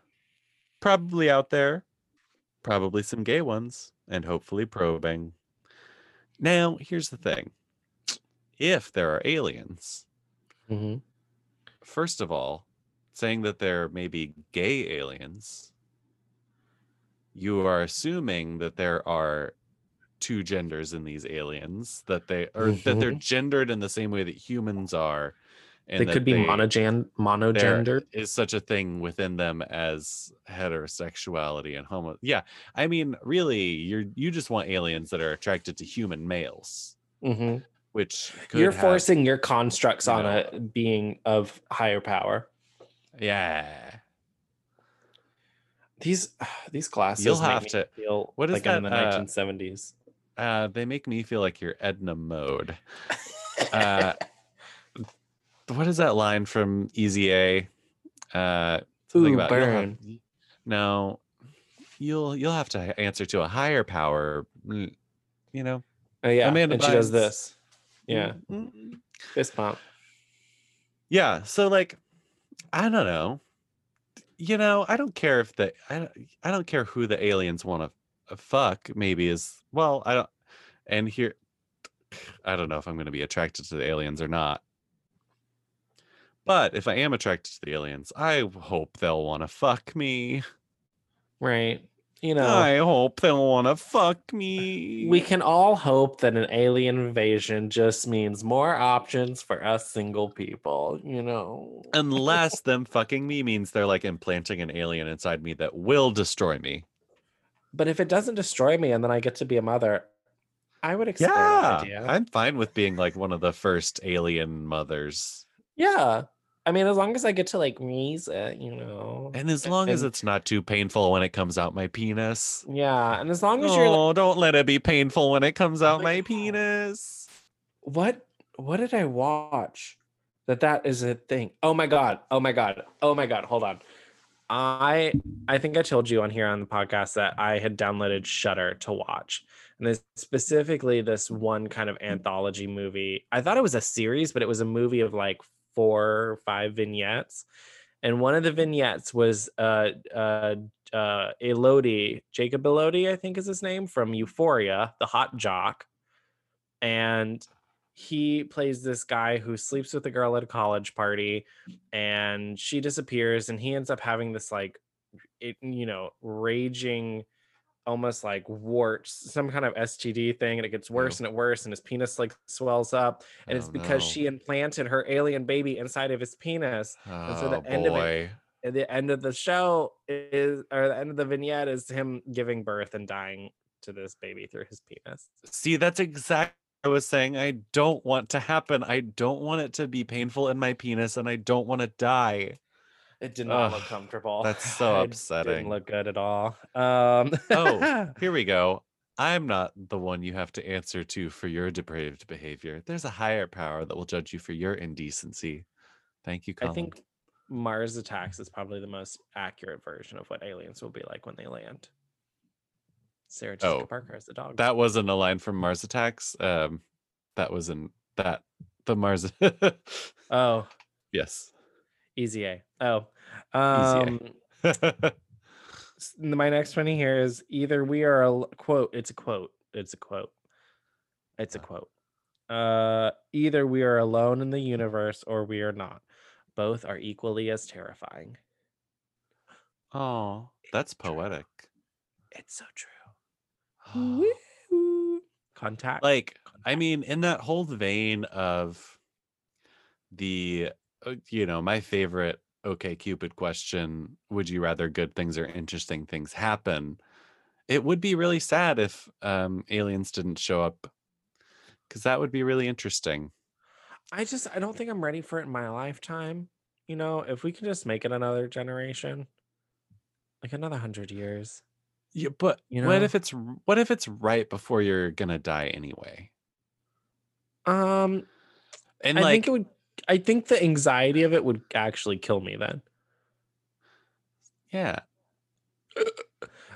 probably out there, probably some gay ones, and hopefully probing. Now, here's the thing if there are aliens, Mm-hmm. first of all, saying that there may be gay aliens, you are assuming that there are two genders in these aliens, that they or that they're Mhm. gendered in the same way that humans are. They could be monogen there monogender. is such a thing within them as heterosexuality and homo. Yeah, I mean, really, you're you just want aliens that are attracted to human males, Mm-hmm. which could You're have- forcing your constructs you on know, a being of higher power. Yeah, These these glasses You'll make have me to- feel what is like I'm in the that, uh, 1970s. uh, they make me feel like you're Edna Mode. uh, what is that line from Easy A? Uh, something Ooh, about you'll have- burn. no, you'll you'll have to answer to a higher power. mm, You know, oh yeah, Amanda and she does this. Yeah, Mm, mm, fist pump. yeah. So like, I don't know. You know, I don't care if the I I don't care who the aliens want to fuck. Maybe is well, I don't. And here, I don't know if I'm going to be attracted to the aliens or not. But if I am attracted to the aliens, I hope they'll want to fuck me. Right. You know, I hope they'll want to fuck me. we can all hope that an alien invasion just means more options for us single people. You know. Unless them fucking me means they're like implanting an alien inside me that will destroy me. But if it doesn't destroy me and then I get to be a mother, I would that Yeah, idea. I'm fine with being like one of the first alien mothers. yeah. I mean, as long as I get to like raise eh, it, you know. And as long as it's not too painful when it comes out my penis. Yeah, and as long as you're like, Oh, don't let it be painful when it comes out my Like, oh. penis. what what did I watch? That that is a thing. Oh my god. Oh my god. Oh my god. Hold on. I I think I told you on here on the podcast that I had downloaded Shudder to watch. And there's specifically this one kind of anthology movie. I thought it was a series, but it was a movie of like four or five vignettes. And one of the vignettes was uh uh uh Elordi, Jacob Elordi, I think is his name, from Euphoria, the hot jock. And he plays this guy who sleeps with a girl at a college party and she disappears and he ends up having this like it you know raging almost like warts some kind of std thing and it gets worse and it worse and his penis like swells up and it's Oh, because no. she implanted her alien baby inside of his penis Oh and so the oh, end of it- at the end of the show is or the end of the vignette is him giving birth and dying to this baby through his penis See, that's exactly what I was saying. I don't want to happen. I don't want it to be painful in my penis and I don't want to die. It did not look comfortable. that's so It upsetting. Didn't look good at all. Um, Oh, Here we go. I'm not the one you have to answer to for your depraved behavior. There's a higher power that will judge you for your indecency. Thank you, Colin. I think Mars Attacks is probably the most accurate version of what aliens will be like when they land. Sarah Jessica Oh, Parker as the dog. that wasn't a line from Mars Attacks. Um, that was in that the Mars. oh, yes. Easy A. Oh, A. um, my next one here is either we are a quote. It's a quote. It's a quote. It's a quote. Uh, either we are alone in the universe or we are not. Both are equally as terrifying. oh, that's true. poetic. It's so true. Oh, contact. like i mean in that whole vein of the you know my favorite okay cupid question would you rather good things or interesting things happen it would be really sad if um aliens didn't show up because that would be really interesting I just I don't think I'm ready for it in my lifetime. You know, if we can just make it another generation, like another hundred years. yeah but You know? what if it's what if it's right before you're gonna die anyway Um, and I like think it would. I think the anxiety of it would actually kill me then. yeah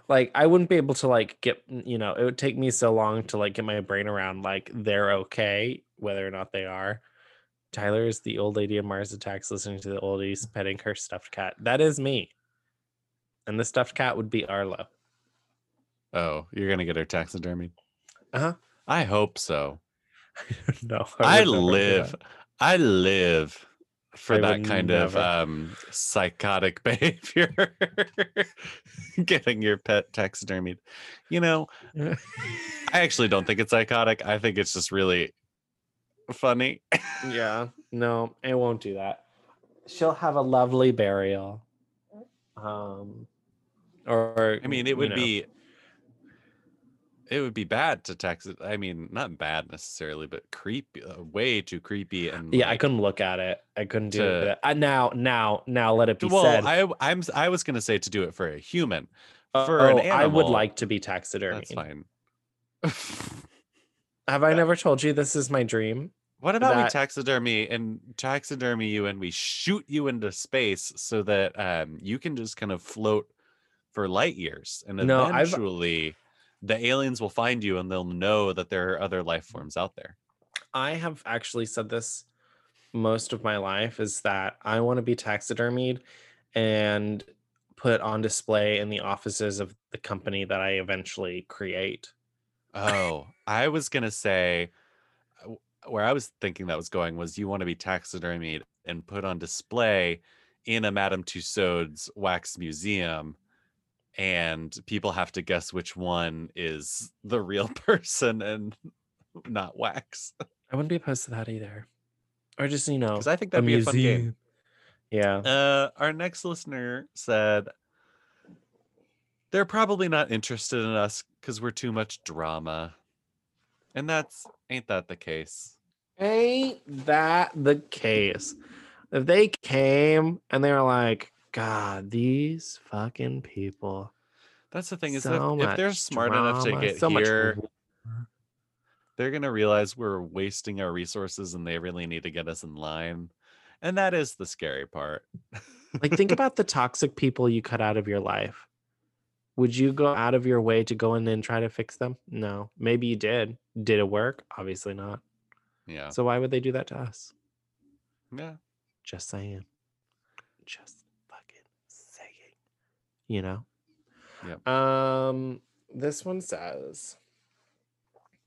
Like I wouldn't be able to like get you know it would take me so long to like get my brain around like they're okay whether or not they are. Tyler is the old lady of Mars Attacks listening to the oldies petting her stuffed cat. That is me. And the stuffed cat would be Arlo. oh you're gonna get her taxidermied Uh-huh. i hope so no, I, do live. I live for I that kind of um psychotic behavior. Getting your pet taxidermied. You know, I actually don't think it's psychotic. I think it's just really funny. yeah, no, it won't do that. She'll have a lovely burial. Um, or I mean, it would know, be it would be bad to tax it. I mean, not bad necessarily, but creepy, uh, way too creepy and Yeah, I couldn't look at it. I couldn't do to- it. Uh, now, now, now, let it be well, said. I I'm I was gonna say to do it for a human. For oh, an animal, I would like to be taxidermy. That's fine. Have I never told you this is my dream? What about we taxidermy and taxidermy you and we shoot you into space so that um, you can just kind of float for light years and No, I've- eventually the aliens will find you and they'll know that there are other life forms out there. I have actually said this most of my life is that I want to be taxidermied and put on display in the offices of the company that I eventually create. Oh, I was gonna say uh, where I was thinking that was going was you want to be taxidermied and put on display in a Madame Tussauds wax museum, and people have to guess which one is the real person and not wax. I wouldn't be opposed to that either. Or just, you know, Because I think that'd be a fun game. Yeah. Uh, our next listener said they're probably not interested in us because we're too much drama, and that's ain't that the case? Ain't that the case? If they came and they were like, God, these fucking people. That's the thing is so if, if they're smart enough to get so here, they're gonna realize we're wasting our resources and they really need to get us in line. And that is the scary part. like think about the toxic people you cut out of your life would you go out of your way to go in and try to fix them no maybe you did did it work obviously not yeah. so why would they do that to us Yeah. just saying just you know Yep. um this one says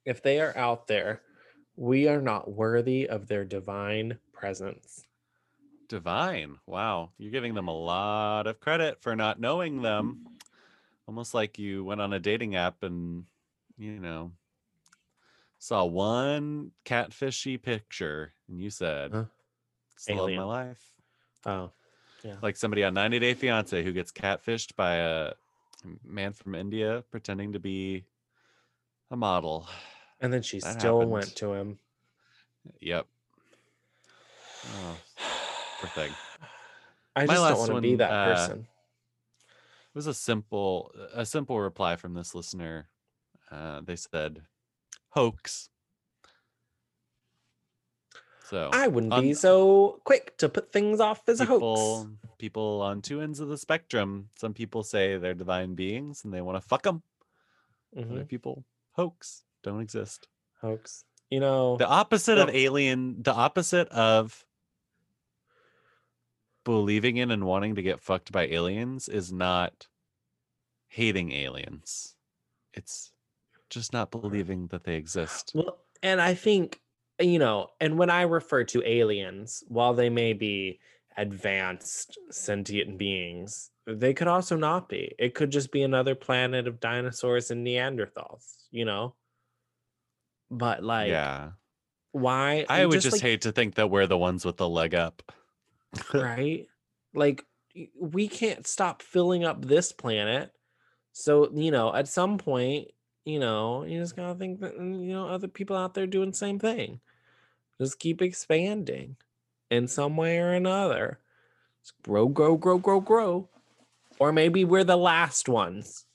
if they are out there we are not worthy of their divine presence Divine. Wow. You're giving them a lot of credit for not knowing them. Almost like you went on a dating app and, you know, saw one catfishy picture and you said, Huh? "It's the love of my life. oh Like somebody on 90 Day Fiance who gets catfished by a man from India pretending to be a model. and then she That still happened. went to him Yep. Oh, poor thing. I My just don't want to be that uh, person. It was a simple a simple reply from this listener. Uh, they said hoax. So I wouldn't on- be so quick to put things off as a hoax. people on two ends of the spectrum. Some people say they're divine beings and they want to fuck them. Mhm, Other people hoax don't exist. Hoax. You know, The opposite of alien, the opposite of believing in and wanting to get fucked by aliens is not hating aliens. It's just not believing that they exist. well, and I think, you know, and when I refer to aliens, while they may be advanced sentient beings, they could also not be. It could just be another planet of dinosaurs and Neanderthals, you know? but like, yeah. why? I would just like, hate to think that we're the ones with the leg up. right? Like, we can't stop filling up this planet. So, you know, at some point, you know, you just gotta think that, mm, you know, other people out there doing the same thing. Just keep expanding in some way or another. Just grow, grow, grow, grow, grow. Or maybe we're the last ones.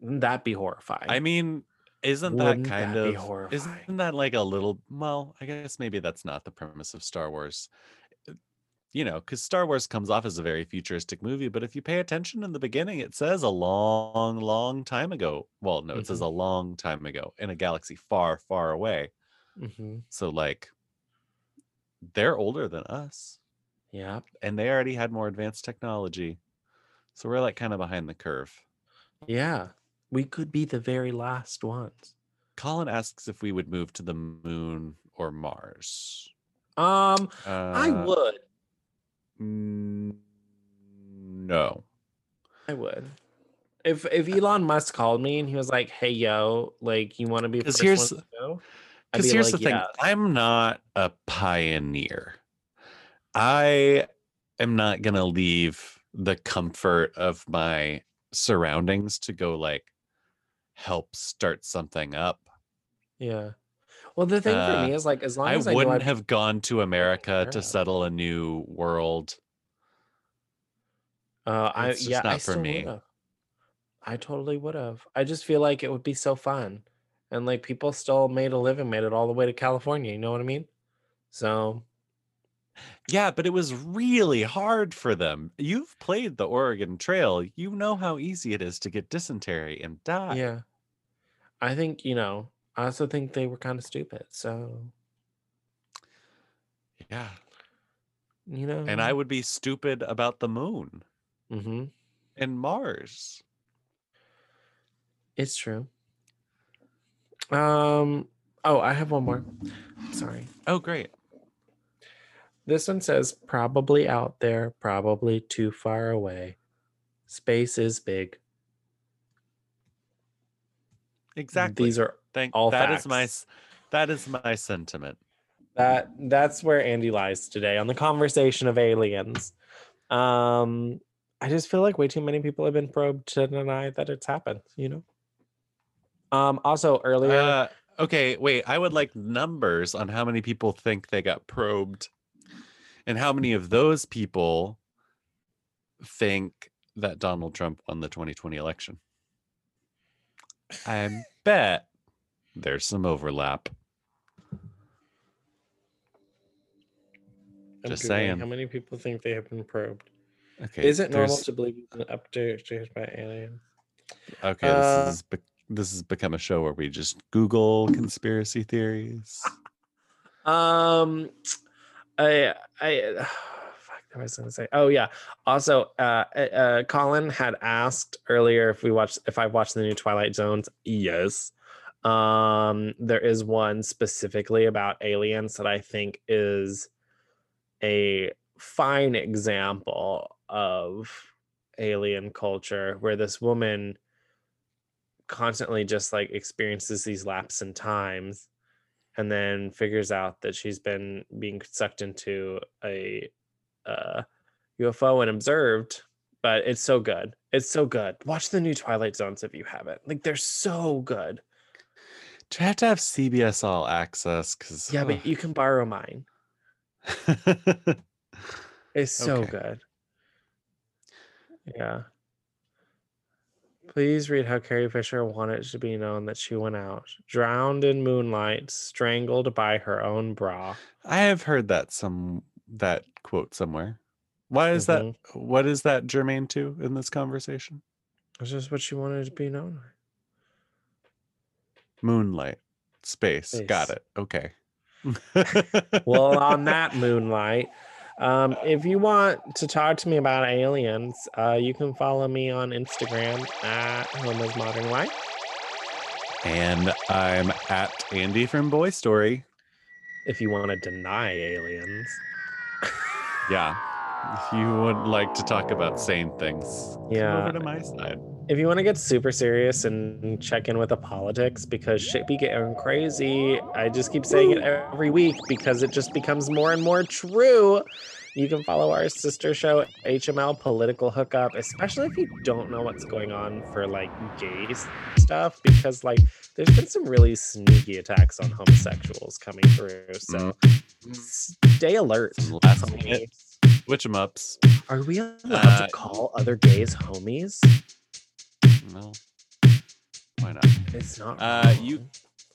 Wouldn't that be horrifying? I mean, isn't that Wouldn't kind that of horrifying? isn't that like a little well, I guess maybe that's not the premise of Star Wars. You know, because Star Wars comes off as a very futuristic movie, but if you pay attention in the beginning, it says a long, long time ago. Well, no, it says Mhm. a long time ago in a galaxy far, far away. Mhm. So like they're older than us Yeah. and they already had more advanced technology. So we're like kind of behind the curve. Yeah. We could be the very last ones. Colin asks if we would move to the moon or Mars. Um, Uh, I would. Mm, No. I would. If if Elon Musk called me and he was like, "Hey, yo, like, you want to be the 'Cause first here's- one to go?" Because be here's like, the thing "Yeah." I'm not a pioneer. I am not going to leave the comfort of my surroundings to go like help start something up. Yeah. Well, the thing for Uh, me is like, as long I as I wouldn't have gone to America to settle a new world. Uh, I It's just yeah, I for me. would've. I totally would have. I just feel like it would be so fun, and like people still made a living, made it all the way to California. You know what I mean? So Yeah, but it was really hard for them. You've played the Oregon Trail. You know how easy it is to get dysentery and die. yeah, I think you know. I also think they were kind of stupid. So Yeah. you know, And I would be stupid about the moon hmm and Mars. It's true. Um. Oh, I have one more. Sorry. Oh, great. This one says probably out there, probably too far away. Space is big. Exactly. These are Thank all that is my facts. that is my sentiment. that that's where Andy lies today on the conversation of aliens. Um I just feel like way too many people have been probed to deny that it's happened, you know? Um also earlier Uh, okay, wait. I would like numbers on how many people think they got probed, and how many of those people think that Donald Trump won the 2020 election. I bet there's some overlap. I'm just saying. how many people think they have been probed. Okay, Is it normal there's- to believe in an upstairs by aliens? Okay, Uh, this is be- this has become a show where we just Google conspiracy theories. Um, I, I, fuck, what was I gonna say? Oh yeah. Also, uh, uh, uh, Colin had asked earlier if we watched, if I watched the new Twilight Zones. Yes. Um, there is one specifically about aliens that I think is a fine example of alien culture, where this woman constantly just like experiences these lapses in times and then figures out that she's been being sucked into a uh, UFO and observed. But it's so good. It's so good. Watch the new Twilight Zones if you haven't. Like they're so good. Do I have to have CBS All Access? Because Yeah, but you can borrow mine. It's so Okay. good. Yeah. Please read how Carrie Fisher wanted it to be known that she went out, drowned in moonlight, strangled by her own bra. I have heard that some that quote somewhere. Why is Mhm. that? What is that germane to in this conversation? It's just what she wanted to be known. Moonlight, space. Got it. Okay. well on that moonlight um, if you want to talk to me about aliens uh, you can follow me on instagram at homo's modern life and I'm at Andy from Boy Story. if you want to deny aliens Yeah. If you would like to talk about sane things, come Yeah. over to my side. If you want to get super serious and check in with the politics because shit be getting crazy, I just keep saying it every week because it just becomes more and more true. You can follow our sister show, HML Political Hookup, especially if you don't know what's going on for like gay stuff, because like there's been some really sneaky attacks on homosexuals coming through. So stay alert. Last minute switch 'em ups. Are we allowed Uh, to call other gays homies? No, why not? It's not. Uh, you-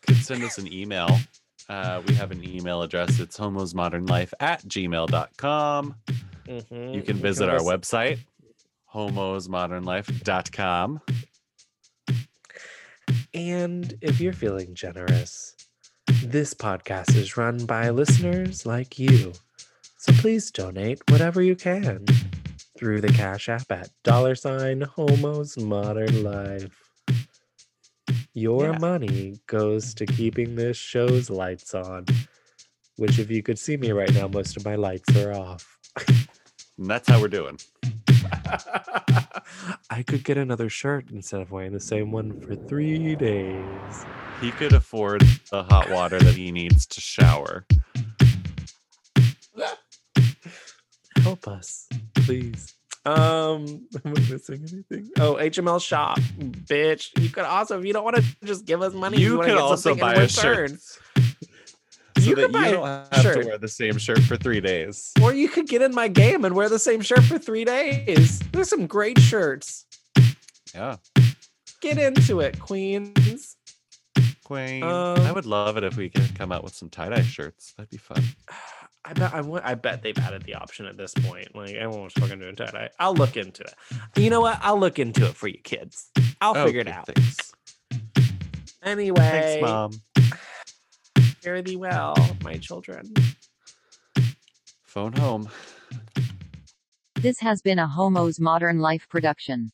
Could send us an email. Uh, we have an email address. It's homosmodernlife at gmail.com. Mhm. You can visit our always- website, homosmodernlife.com. And if you're feeling generous, this podcast is run by listeners like you. So please donate whatever you can through the Cash App at dollar sign homos modern life. Your Yeah. money goes to keeping this show's lights on. Which, if you could see me right now, most of my lights are off. And that's how we're doing. I could get another shirt instead of wearing the same one for three days. He could afford the hot water that he needs to shower. Help us, please. Um, am I missing anything? Oh, HML shop, bitch. You could also, if you don't want to just give us money, You wanna could get also buy a shirt. So You that you don't have shirt. to wear the same shirt for three days. Or you could get in my game and wear the same shirt for three days. There's some great shirts. Yeah. Get into it, queens. Queen. I Um, would love it if we could come out with some tie-dye shirts. That'd be fun. I bet I, I bet they've added the option at this point. Like everyone's fucking doing tie dye. I'll look into it. You know what? I'll look into it for you kids. I'll oh, figure it out. Thanks. Anyway, Thanks, mom. fare thee well, my children. Phone home. This has been a Homo's Modern Life production.